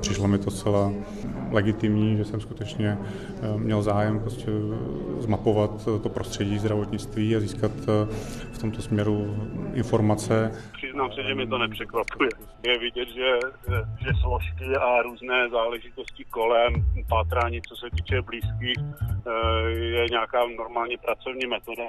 Přišlo mi to zcela legitimní, že jsem skutečně eh, měl zájem prostě zmapovat to prostředí zdravotnictví a získat eh, v tomto směru informace. Přiznám se, že mi to nepřekvapuje. Je vidět, že, že složky a různé záležitosti kolem pátrání, co se týče blízkých, eh, je nějaká normální pracovní metoda.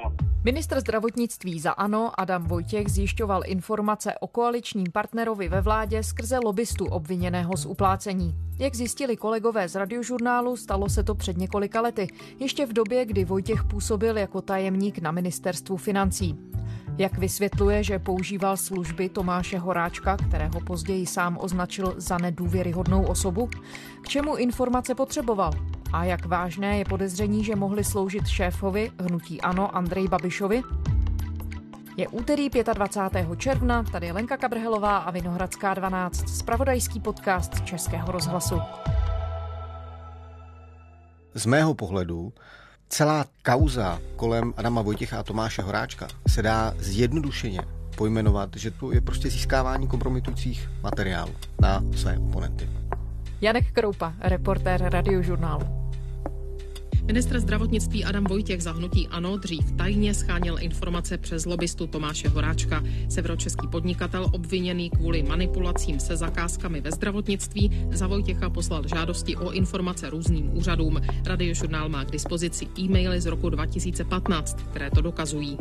Ministr zdravotnictví za ANO Adam Vojtěch zjišťoval informace o koaličním partnerovi ve vládě skrze lobbystu obviněného z uplácení. Jak zjistili kolegové z radiožurnálu, stalo se to před několika lety, ještě v době, kdy Vojtěch působil jako tajemník na ministerstvu financí. Jak vysvětluje, že používal služby Tomáše Horáčka, kterého později sám označil za nedůvěryhodnou osobu? K čemu informace potřeboval? A jak vážné je podezření, že mohli sloužit šéfovi hnutí Ano Andrej Babišovi? Je úterý 25. června, tady Lenka Kabrhelová a Vinohradská 12, spravodajský podcast Českého rozhlasu. Z mého pohledu celá kauza kolem Adama Vojtěcha a Tomáše Horáčka se dá zjednodušeně pojmenovat, že to je prostě získávání kompromitujících materiálů na své oponenty. Janek Kroupa, reportér radiožurnálu. Ministr zdravotnictví Adam Vojtěch za hnutí ANO dřív tajně scháněl informace přes lobbystu Tomáše Horáčka. Severočeský podnikatel obviněný kvůli manipulacím se zakázkami ve zdravotnictví za Vojtěcha poslal žádosti o informace různým úřadům. Radiožurnál má k dispozici e-maily z roku 2015, které to dokazují.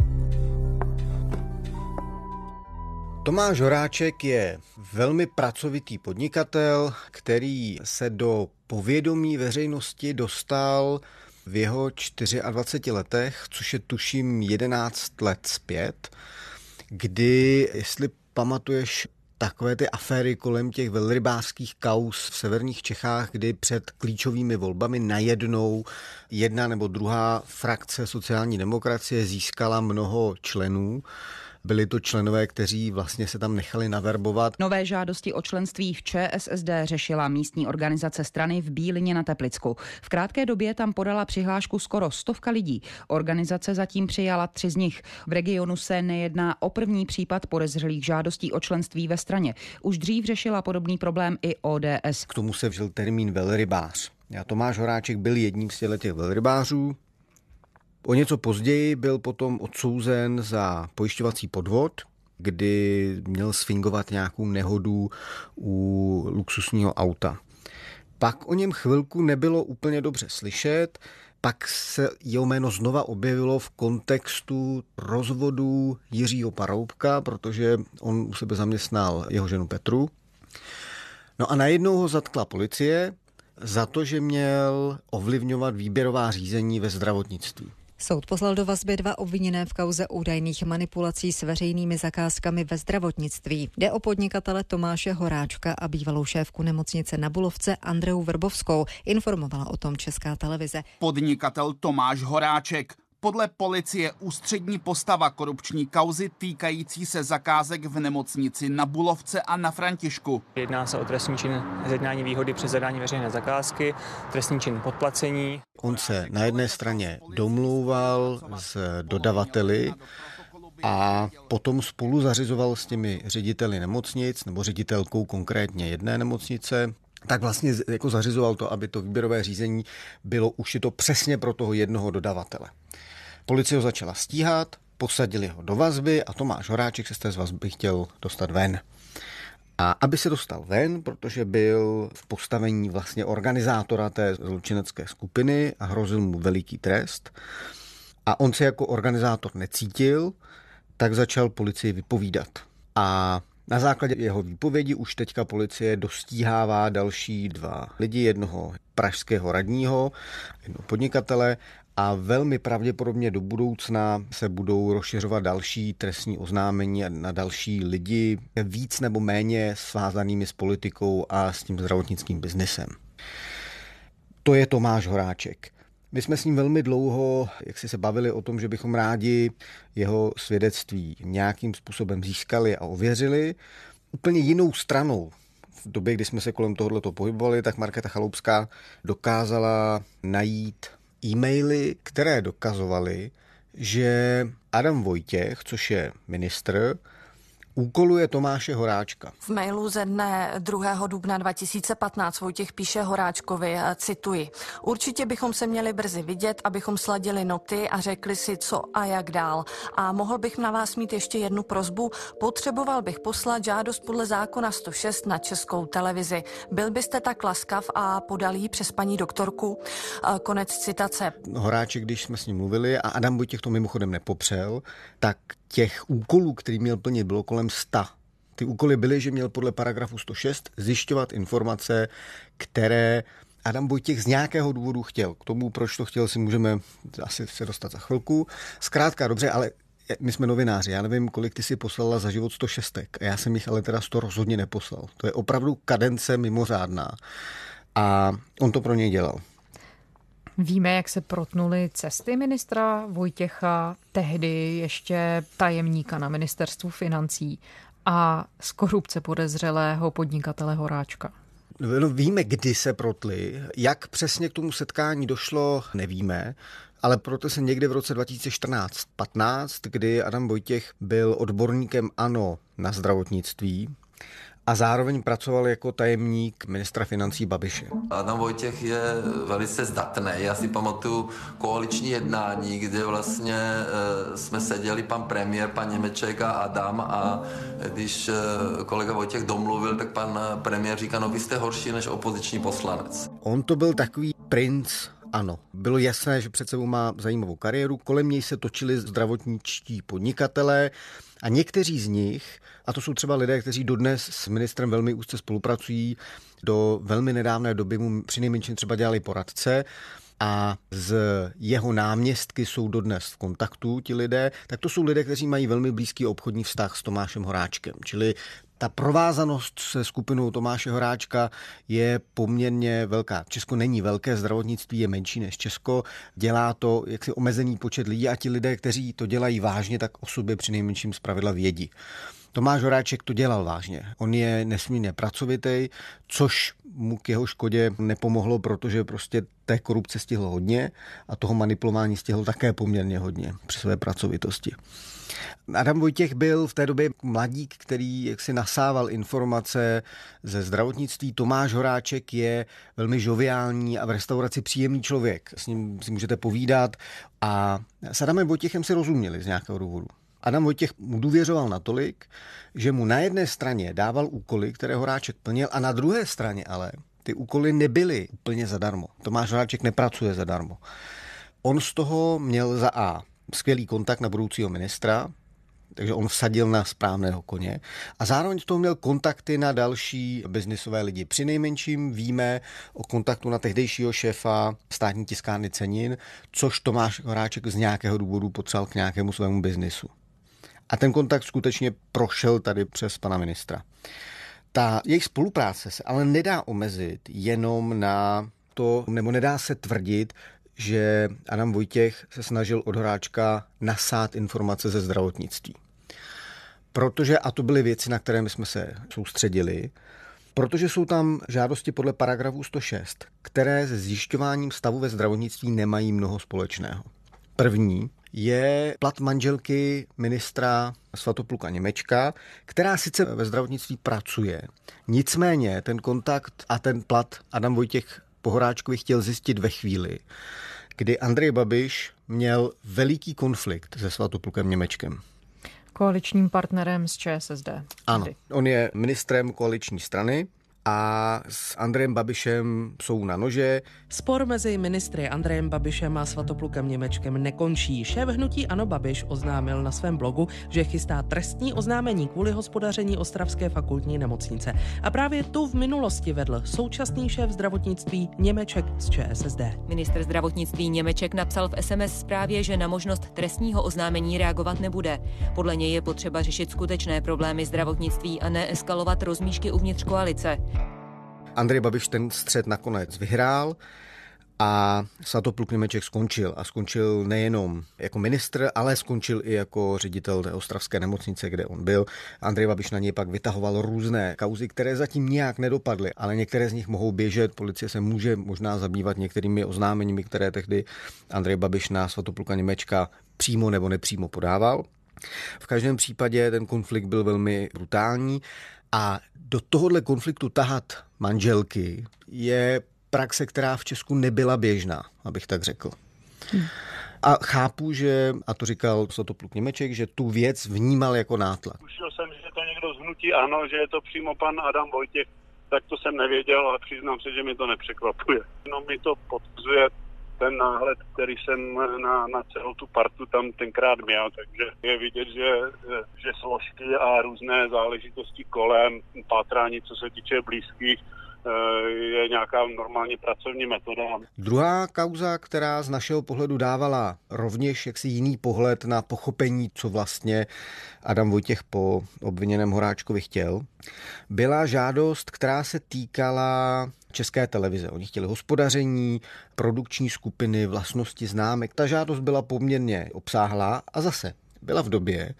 Tomáš Horáček je velmi pracovitý podnikatel, který se do povědomí veřejnosti dostal v jeho 24 letech, což je tuším 11 let zpět, kdy, jestli pamatuješ takové ty aféry kolem těch velrybářských kaus v severních Čechách, kdy před klíčovými volbami najednou jedna nebo druhá frakce sociální demokracie získala mnoho členů byli to členové, kteří vlastně se tam nechali naverbovat. Nové žádosti o členství v ČSSD řešila místní organizace strany v Bílině na Teplicku. V krátké době tam podala přihlášku skoro stovka lidí. Organizace zatím přijala tři z nich. V regionu se nejedná o první případ podezřelých žádostí o členství ve straně. Už dřív řešila podobný problém i ODS. K tomu se vžil termín velrybář. Já Tomáš Horáček byl jedním z těch velrybářů, O něco později byl potom odsouzen za pojišťovací podvod, kdy měl sfingovat nějakou nehodu u luxusního auta. Pak o něm chvilku nebylo úplně dobře slyšet, pak se jeho jméno znova objevilo v kontextu rozvodu Jiřího Paroubka, protože on u sebe zaměstnal jeho ženu Petru. No a najednou ho zatkla policie za to, že měl ovlivňovat výběrová řízení ve zdravotnictví. Soud poslal do vazby dva obviněné v kauze údajných manipulací s veřejnými zakázkami ve zdravotnictví. Jde o podnikatele Tomáše Horáčka a bývalou šéfku nemocnice na Bulovce Andreu Vrbovskou, informovala o tom Česká televize. Podnikatel Tomáš Horáček podle policie ústřední postava korupční kauzy týkající se zakázek v nemocnici na Bulovce a na Františku. Jedná se o trestní čin zjednání výhody při zadání veřejné zakázky, trestní čin podplacení. On se na jedné straně domlouval s dodavateli, a potom spolu zařizoval s těmi řediteli nemocnic nebo ředitelkou konkrétně jedné nemocnice tak vlastně jako zařizoval to, aby to výběrové řízení bylo ušito přesně pro toho jednoho dodavatele. Policie ho začala stíhat, posadili ho do vazby a Tomáš Horáček se z té vazby chtěl dostat ven. A aby se dostal ven, protože byl v postavení vlastně organizátora té zločinecké skupiny a hrozil mu veliký trest, a on se jako organizátor necítil, tak začal policii vypovídat. A na základě jeho výpovědi už teďka policie dostíhává další dva lidi, jednoho pražského radního, jednoho podnikatele a velmi pravděpodobně do budoucna se budou rozšiřovat další trestní oznámení na další lidi, víc nebo méně svázanými s politikou a s tím zdravotnickým biznesem. To je Tomáš Horáček. My jsme s ním velmi dlouho, jak si se bavili o tom, že bychom rádi jeho svědectví nějakým způsobem získali a ověřili. Úplně jinou stranou v době, kdy jsme se kolem tohoto pohybovali, tak Markéta Chaloupská dokázala najít e-maily, které dokazovaly, že Adam Vojtěch, což je ministr, úkoluje Tomáše Horáčka. V mailu ze dne 2. dubna 2015 Vojtěch píše Horáčkovi, cituji, určitě bychom se měli brzy vidět, abychom sladili noty a řekli si, co a jak dál. A mohl bych na vás mít ještě jednu prozbu. Potřeboval bych poslat žádost podle zákona 106 na českou televizi. Byl byste tak laskav a podal ji přes paní doktorku? Konec citace. Horáček, když jsme s ním mluvili a Adam Vojtěch to mimochodem nepopřel, tak těch úkolů, který měl plnit, bylo kolem 100. Ty úkoly byly, že měl podle paragrafu 106 zjišťovat informace, které Adam Vojtěch z nějakého důvodu chtěl. K tomu, proč to chtěl, si můžeme asi se dostat za chvilku. Zkrátka, dobře, ale my jsme novináři, já nevím, kolik ty si poslala za život 106, a já jsem jich ale teda 100 rozhodně neposlal. To je opravdu kadence mimořádná. A on to pro něj dělal. Víme, jak se protnuly cesty ministra Vojtěcha, tehdy ještě tajemníka na ministerstvu financí a z korupce podezřelého podnikatele Horáčka. No, víme, kdy se protly. Jak přesně k tomu setkání došlo, nevíme. Ale proto se někdy v roce 2014-15, kdy Adam Vojtěch byl odborníkem ANO na zdravotnictví, a zároveň pracoval jako tajemník ministra financí Babiše. Adam Vojtěch je velice zdatný. Já si pamatuju koaliční jednání, kde vlastně e, jsme seděli pan premiér, pan Němeček a Adam a když e, kolega Vojtěch domluvil, tak pan premiér říká, no vy jste horší než opoziční poslanec. On to byl takový princ ano, bylo jasné, že před sebou má zajímavou kariéru. Kolem něj se točili zdravotničtí podnikatelé a někteří z nich, a to jsou třeba lidé, kteří dodnes s ministrem velmi úzce spolupracují, do velmi nedávné doby mu přinejmenším třeba dělali poradce, a z jeho náměstky jsou dodnes v kontaktu ti lidé, tak to jsou lidé, kteří mají velmi blízký obchodní vztah s Tomášem Horáčkem. Čili ta provázanost se skupinou Tomáše Horáčka je poměrně velká. Česko není velké, zdravotnictví je menší než Česko, dělá to jaksi omezený počet lidí a ti lidé, kteří to dělají vážně, tak o sobě při nejmenším zpravidla vědí. Tomáš Horáček to dělal vážně. On je nesmírně pracovitý, což mu k jeho škodě nepomohlo, protože prostě té korupce stihl hodně a toho manipulování stihl také poměrně hodně při své pracovitosti. Adam Vojtěch byl v té době mladík, který jaksi nasával informace ze zdravotnictví. Tomáš Horáček je velmi žoviální a v restauraci příjemný člověk. S ním si můžete povídat a s Adamem Vojtěchem si rozuměli z nějakého důvodu. Adam Vojtěch mu důvěřoval natolik, že mu na jedné straně dával úkoly, které Horáček plnil, a na druhé straně ale ty úkoly nebyly úplně zadarmo. Tomáš Horáček nepracuje zadarmo. On z toho měl za A skvělý kontakt na budoucího ministra, takže on vsadil na správného koně a zároveň z toho měl kontakty na další biznisové lidi. Při nejmenším víme o kontaktu na tehdejšího šéfa státní tiskárny cenin, což Tomáš Horáček z nějakého důvodu potřeboval k nějakému svému biznisu. A ten kontakt skutečně prošel tady přes pana ministra. Ta jejich spolupráce se ale nedá omezit jenom na to, nebo nedá se tvrdit, že Adam Vojtěch se snažil od Horáčka nasát informace ze zdravotnictví. Protože, a to byly věci, na které my jsme se soustředili, protože jsou tam žádosti podle paragrafu 106, které se zjišťováním stavu ve zdravotnictví nemají mnoho společného. První je plat manželky ministra Svatopluka Němečka, která sice ve zdravotnictví pracuje. Nicméně ten kontakt a ten plat Adam Vojtěch Pohoráčkovi chtěl zjistit ve chvíli, kdy Andrej Babiš měl veliký konflikt se Svatoplukem Němečkem. Koaličním partnerem z ČSSD. Ano, on je ministrem koaliční strany a s Andrejem Babišem jsou na nože. Spor mezi ministry Andrejem Babišem a Svatoplukem Němečkem nekončí. Šéf hnutí Ano Babiš oznámil na svém blogu, že chystá trestní oznámení kvůli hospodaření Ostravské fakultní nemocnice. A právě tu v minulosti vedl současný šéf zdravotnictví Němeček z ČSSD. Minister zdravotnictví Němeček napsal v SMS zprávě, že na možnost trestního oznámení reagovat nebude. Podle něj je potřeba řešit skutečné problémy zdravotnictví a neeskalovat rozmíšky uvnitř koalice. Andrej Babiš ten střed nakonec vyhrál a Svatopluk Němeček skončil. A skončil nejenom jako ministr, ale skončil i jako ředitel té ostravské nemocnice, kde on byl. Andrej Babiš na něj pak vytahoval různé kauzy, které zatím nějak nedopadly, ale některé z nich mohou běžet. Policie se může možná zabývat některými oznámeními, které tehdy Andrej Babiš na Svatopluka Němečka přímo nebo nepřímo podával. V každém případě ten konflikt byl velmi brutální a do tohohle konfliktu tahat manželky je praxe, která v Česku nebyla běžná, abych tak řekl. Hmm. A chápu, že, a to říkal Sotopluk Němeček, že tu věc vnímal jako nátlak. Tušil jsem, že to někdo zhnutí ano, že je to přímo pan Adam Vojtěch, tak to jsem nevěděl, ale přiznám se, že mi to nepřekvapuje. No mi to potvrzuje ten náhled, který jsem na, na celou tu partu tam tenkrát měl, takže je vidět, že, že složky a různé záležitosti kolem pátrání, co se týče blízkých, Eh, je nějaká normální pracovní metoda. Druhá kauza, která z našeho pohledu dávala rovněž jaksi jiný pohled na pochopení, co vlastně Adam Vojtěch po obviněném Horáčkovi chtěl, byla žádost, která se týkala České televize. Oni chtěli hospodaření, produkční skupiny, vlastnosti známek. Ta žádost byla poměrně obsáhlá a zase byla v době,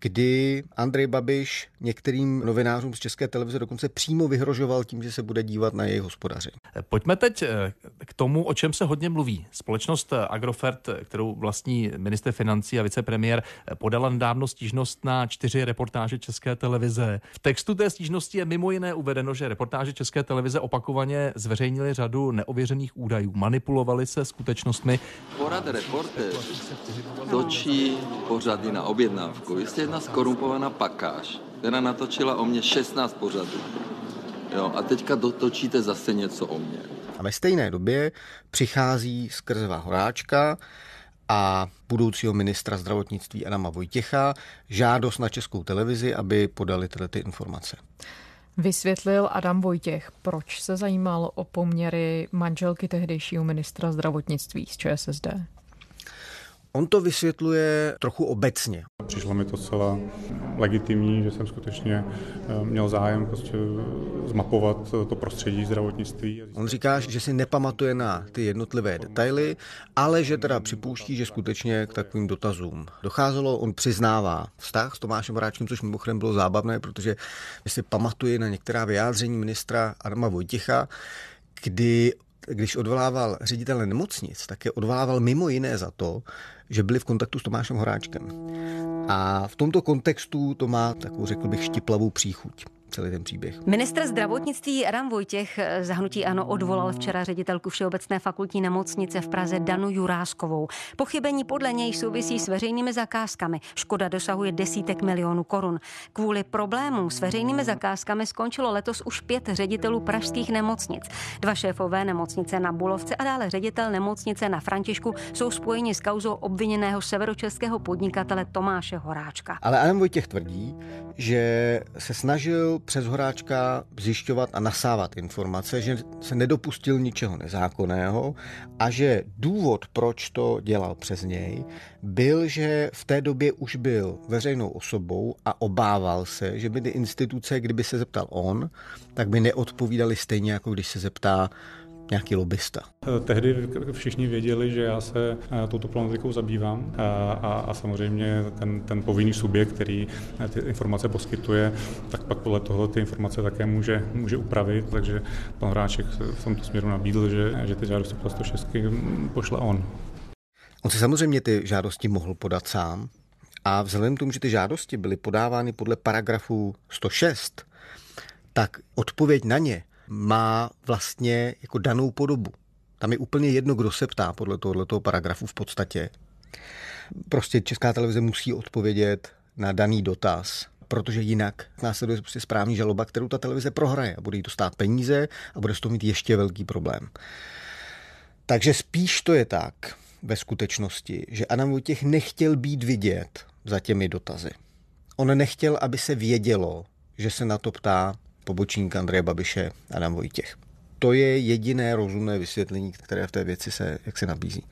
kdy Andrej Babiš některým novinářům z České televize dokonce přímo vyhrožoval tím, že se bude dívat na jejich hospodaření. Pojďme teď eh, k tomu, o čem se hodně mluví. Společnost eh, Agrofert, kterou vlastní minister financí a vicepremiér, eh, podala nedávno stížnost na čtyři reportáže České televize. V textu té stížnosti je mimo jiné uvedeno, že reportáže České televize opakovaně zveřejnili řadu neověřených údajů, manipulovali se skutečnostmi. Porad reportér točí pořady na objednávku. Jistě jedna skorumpovaná pakáž, která natočila o mě 16 pořadů. Jo, a teďka dotočíte zase něco o mě. A ve stejné době přichází skrze Horáčka a budoucího ministra zdravotnictví Adama Vojtěcha žádost na českou televizi, aby podali tyhle ty informace. Vysvětlil Adam Vojtěch, proč se zajímal o poměry manželky tehdejšího ministra zdravotnictví z ČSSD. On to vysvětluje trochu obecně. Přišlo mi to celá legitimní, že jsem skutečně eh, měl zájem prostě zmapovat to prostředí zdravotnictví. On říká, že si nepamatuje na ty jednotlivé detaily, ale že teda připouští, že skutečně k takovým dotazům docházelo. On přiznává vztah s Tomášem Horáčkem, což mimochodem bylo zábavné, protože si pamatuje na některá vyjádření ministra Adama Vojtěcha, kdy když odvolával ředitele nemocnic, tak je odvolával mimo jiné za to, že byli v kontaktu s Tomášem Horáčkem. A v tomto kontextu to má takovou, řekl bych, štiplavou příchuť celý ten příběh. Ministr zdravotnictví Adam Vojtěch zahnutí ano odvolal včera ředitelku Všeobecné fakultní nemocnice v Praze Danu Juráskovou. Pochybení podle něj souvisí s veřejnými zakázkami. Škoda dosahuje desítek milionů korun. Kvůli problémům s veřejnými zakázkami skončilo letos už pět ředitelů pražských nemocnic. Dva šéfové nemocnice na Bulovce a dále ředitel nemocnice na Františku jsou spojeni s kauzou obviněného severočeského podnikatele Tomáše Horáčka. Ale Adam Vojtěch tvrdí, že se snažil přes Horáčka zjišťovat a nasávat informace, že se nedopustil ničeho nezákonného a že důvod, proč to dělal přes něj, byl, že v té době už byl veřejnou osobou a obával se, že by ty instituce, kdyby se zeptal on, tak by neodpovídali stejně, jako když se zeptá nějaký lobbysta. Tehdy všichni věděli, že já se eh, touto problematikou zabývám a, a, a samozřejmě ten, ten povinný subjekt, který eh, ty informace poskytuje, tak pak podle toho ty informace také může, může upravit, takže pan Hráček v tomto směru nabídl, že, že ty žádosti po 106 pošle on. On si samozřejmě ty žádosti mohl podat sám a vzhledem k tomu, že ty žádosti byly podávány podle paragrafu 106, tak odpověď na ně má vlastně jako danou podobu. Tam je úplně jedno, kdo se ptá podle tohoto paragrafu v podstatě. Prostě Česká televize musí odpovědět na daný dotaz, protože jinak následuje prostě správní žaloba, kterou ta televize prohraje a bude jí to stát peníze a bude z toho mít ještě velký problém. Takže spíš to je tak ve skutečnosti, že Adam Vojtěch nechtěl být vidět za těmi dotazy. On nechtěl, aby se vědělo, že se na to ptá pobočník Andreje Babiše Adam Vojtěch. To je jediné rozumné vysvětlení, které v té věci se jak se nabízí.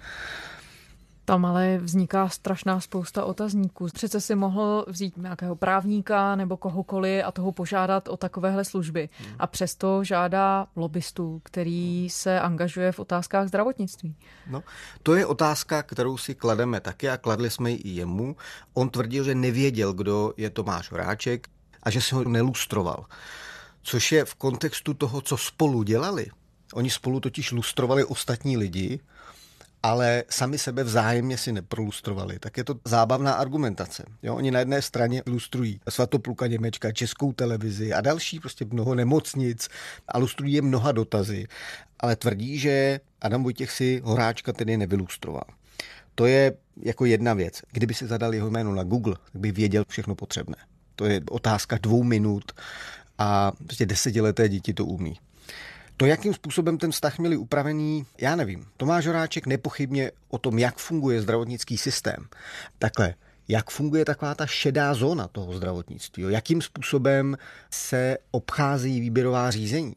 Tam ale vzniká strašná spousta otazníků. Přece si mohl vzít nějakého právníka nebo kohokoliv a toho požádat o takovéhle služby. A přesto žádá lobbystu, který se angažuje v otázkách zdravotnictví. No, to je otázka, kterou si klademe taky a kladli jsme ji i jemu. On tvrdil, že nevěděl, kdo je Tomáš Horáček a že se ho nelustroval což je v kontextu toho, co spolu dělali. Oni spolu totiž lustrovali ostatní lidi ale sami sebe vzájemně si neprolustrovali. Tak je to zábavná argumentace. Jo, oni na jedné straně lustrují Svatopluka Němečka, Českou televizi a další prostě mnoho nemocnic a lustrují je mnoha dotazy, ale tvrdí, že Adam Vojtěch si Horáčka tedy nevylustroval. To je jako jedna věc. Kdyby si zadal jeho jméno na Google, tak by věděl všechno potřebné. To je otázka dvou minut a prostě desetileté děti to umí. To, jakým způsobem ten vztah měli upravený, já nevím. Tomáš Horáček nepochybně o tom, jak funguje zdravotnický systém. Takhle, jak funguje taková ta šedá zóna toho zdravotnictví, jakým způsobem se obchází výběrová řízení.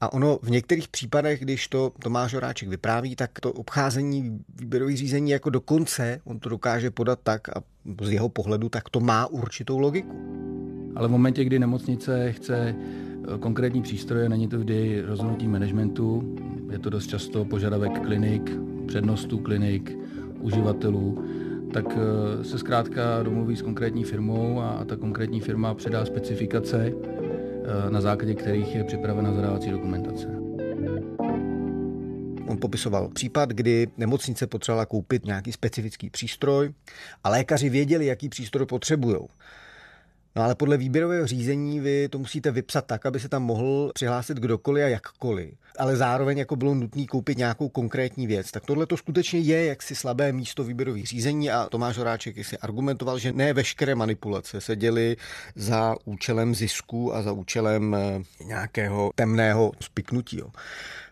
A ono v některých případech, když to Tomáš Horáček vypráví, tak to obcházení výběrových řízení jako dokonce, on to dokáže podat tak a z jeho pohledu, tak to má určitou logiku. Ale v momentě, kdy nemocnice chce eh, konkrétní přístroje, není to vždy rozhodnutí managementu, je to dost často požadavek klinik, přednostů klinik, uživatelů, tak eh, se zkrátka domluví s konkrétní firmou a ta konkrétní firma předá specifikace, na základě kterých je připravena zadávací dokumentace. On popisoval případ, kdy nemocnice potřebovala koupit nějaký specifický přístroj a lékaři věděli, jaký přístroj potřebují. No ale podle výběrového řízení vy to musíte vypsat tak, aby se tam mohl přihlásit kdokoliv a jakkoliv. Ale zároveň jako bylo nutné koupit nějakou konkrétní věc. Tak tohle to skutečně je jaksi slabé místo výběrových řízení a Tomáš Horáček si argumentoval, že ne veškeré manipulace se děly za účelem zisku a za účelem eh, nějakého temného spiknutí.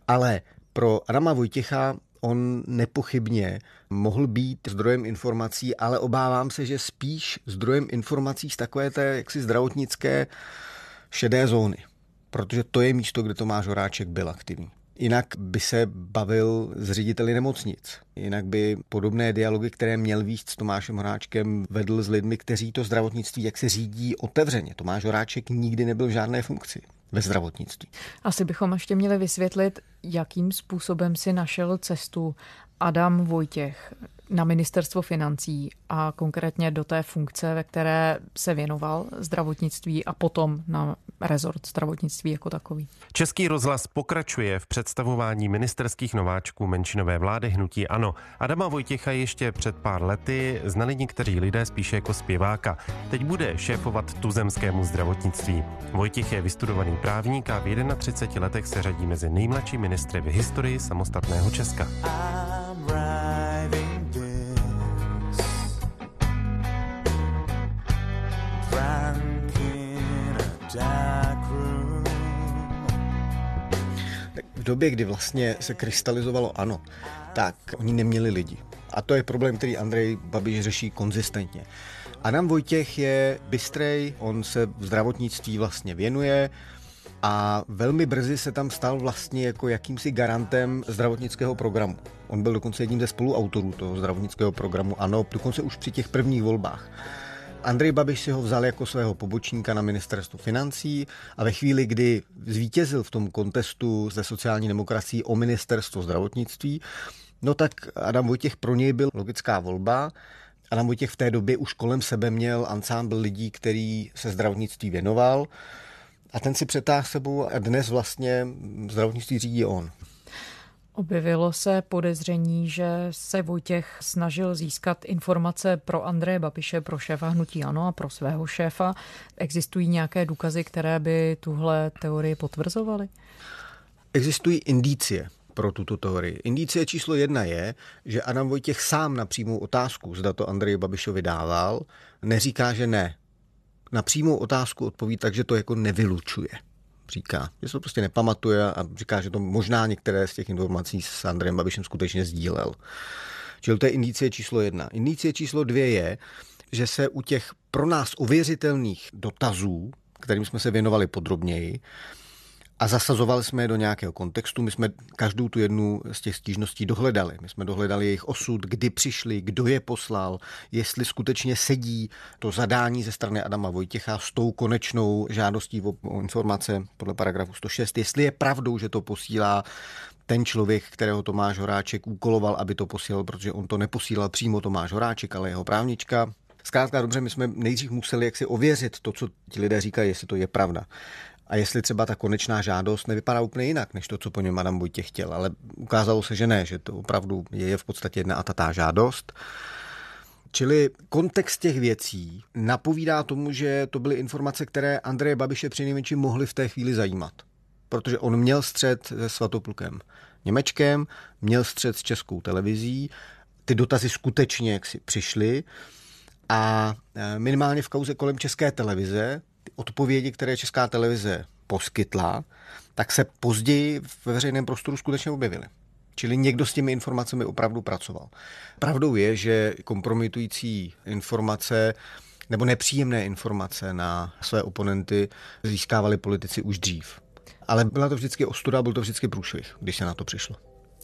Ale pro Adama Vojtěcha on nepochybně mohl být zdrojem informací, ale obávám se, že spíš zdrojem informací z takové té jaksi zdravotnické šedé zóny. Protože to je místo, kde Tomáš Horáček byl aktivní. Jinak by se bavil s řediteli nemocnic. Jinak by podobné dialogy, které měl víc s Tomášem Horáčkem, vedl s lidmi, kteří to zdravotnictví jak se řídí otevřeně. Tomáš Horáček nikdy nebyl v žádné funkci ve zdravotnictví. Asi bychom ještě měli vysvětlit, jakým způsobem si našel cestu Adam Vojtěch na ministerstvo financí a konkrétně do té funkce, ve které se věnoval zdravotnictví a potom na rezort zdravotnictví jako takový. Český rozhlas pokračuje v představování ministerských nováčků menšinové vlády hnutí Ano. Adama Vojtěcha ještě před pár lety znali někteří lidé spíše jako zpěváka. Teď bude šéfovat tuzemskému zdravotnictví. Vojtěch je vystudovaný právník a v 31 letech se řadí mezi nejmladší ministry v historii samostatného Česka. V době, kdy vlastně se krystalizovalo ano, tak oni neměli lidi. A to je problém, který Andrej Babiš řeší konzistentně. Adam Vojtěch je bystrej, on se v zdravotnictví vlastně věnuje a velmi brzy se tam stal vlastně jako jakýmsi garantem zdravotnického programu. On byl dokonce jedním ze spoluautorů toho zdravotnického programu, ano, dokonce už při těch prvních volbách. Andrej Babiš si ho vzal jako svého pobočníka na ministerstvu financí a ve chvíli, kdy zvítězil v tom kontestu ze sociální demokracií o ministerstvo zdravotnictví, no tak Adam Vojtěch pro něj byl logická volba. Adam Vojtěch v té době už kolem sebe měl ansámbl lidí, který se zdravotnictví věnoval a ten si přetáhl sebou a dnes vlastně zdravotnictví řídí on. Objevilo se podezření, že se Vojtěch snažil získat informace pro Andreje Babiše, pro šéfa hnutí Ano a pro svého šéfa. Existují nějaké důkazy, které by tuhle teorii potvrzovaly? Existují indicie pro tuto teorii. Indicie číslo jedna je, že Adam Vojtěch sám na přímou otázku, zda to Andrej Babišovi dával, neříká, že ne. Na přímou otázku odpoví tak, že to jako nevylučuje říká, že se to prostě nepamatuje a říká, že to možná některé z těch informací s Andrejem Babišem skutečně sdílel. Čili to je indicie číslo jedna. Indicie číslo dvě je, že se u těch pro nás uvěřitelných dotazů, kterým jsme se věnovali podrobněji, a zasazovali jsme je do nějakého kontextu. My jsme každou tu jednu z těch stížností dohledali. My jsme dohledali jejich osud, kdy přišli, kdo je poslal, jestli skutečně sedí to zadání ze strany Adama Vojtěcha s tou konečnou žádostí o, informace podle paragrafu 106, jestli je pravdou, že to posílá ten člověk, kterého Tomáš Horáček úkoloval, aby to posílal, protože on to neposílal přímo Tomáš Horáček, ale jeho právnička. Zkrátka dobře, my jsme nejdřív museli jaksi ověřit to, co ti lidé říkají, jestli to je pravda. A jestli třeba ta konečná žádost nevypadá úplně jinak, než to, co po něm Adam Vojtěch chtěl. Ale ukázalo se, že ne, že to opravdu je v podstatě jedna a tatá žádost. Čili kontext těch věcí napovídá tomu, že to byly informace, které Andreje Babiše přinejmenším mohly v té chvíli zajímat. Protože on měl střed se Svatoplukem Němečkem, měl střed s českou televizí, ty dotazy skutečně jaksi přišly a e, minimálně v kauze kolem české televize, odpovědi, které česká televize poskytla, tak se později ve veřejném prostoru skutečně objevily. Čili někdo s těmi informacemi opravdu pracoval. Pravdou je, že kompromitující informace nebo nepříjemné informace na své oponenty získávali politici už dřív. Ale byla to vždycky ostuda, byl to vždycky průšvih, když se na to přišlo.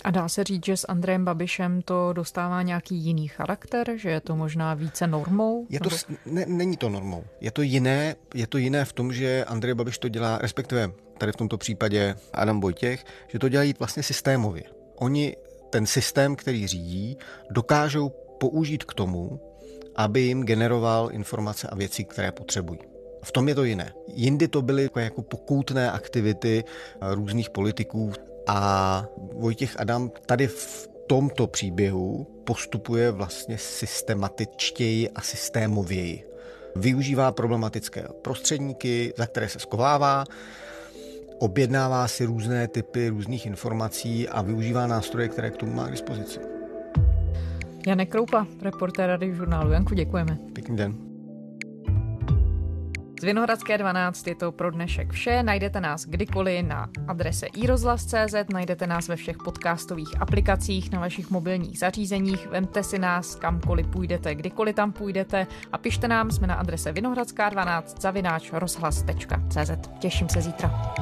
A dá se říct, že s Andrejem Babišem to dostává nějaký jiný charakter, že je to možná více normou? Je to, ne, není to normou. Je to jiné, je to jiné v tom, že Andrej Babiš to dělá, respektive tady v tomto případě Adam Vojtěch, že to dělají vlastně systémově. Oni ten systém, který řídí, dokážou použít k tomu, aby jim generoval informace a věci, které potřebují. V tom je to jiné. Jindy to byly jako, jako pokoutné aktivity různých politiků a Vojtěch Adam tady v tomto příběhu postupuje vlastně systematičtěji a systémověji. Využívá problematické prostředníky, za které se skovává, objednává si různé typy různých informací a využívá nástroje, které k tomu má k dispozici. Janek Kroupa, reportér Rady žurnálu. Janku, děkujeme. Pěkný den. Z Vinohradské 12 je to pro dnešek vše. Najdete nás kdykoliv na adrese iRozhlas.cz, najdete nás ve všech podcastových aplikacích na vašich mobilních zařízeních. Vemte si nás kamkoliv půjdete, kdykoliv tam půjdete a pište nám, jsme na adrese vinohradská12 zavináč rozhlas.cz. Těším se zítra.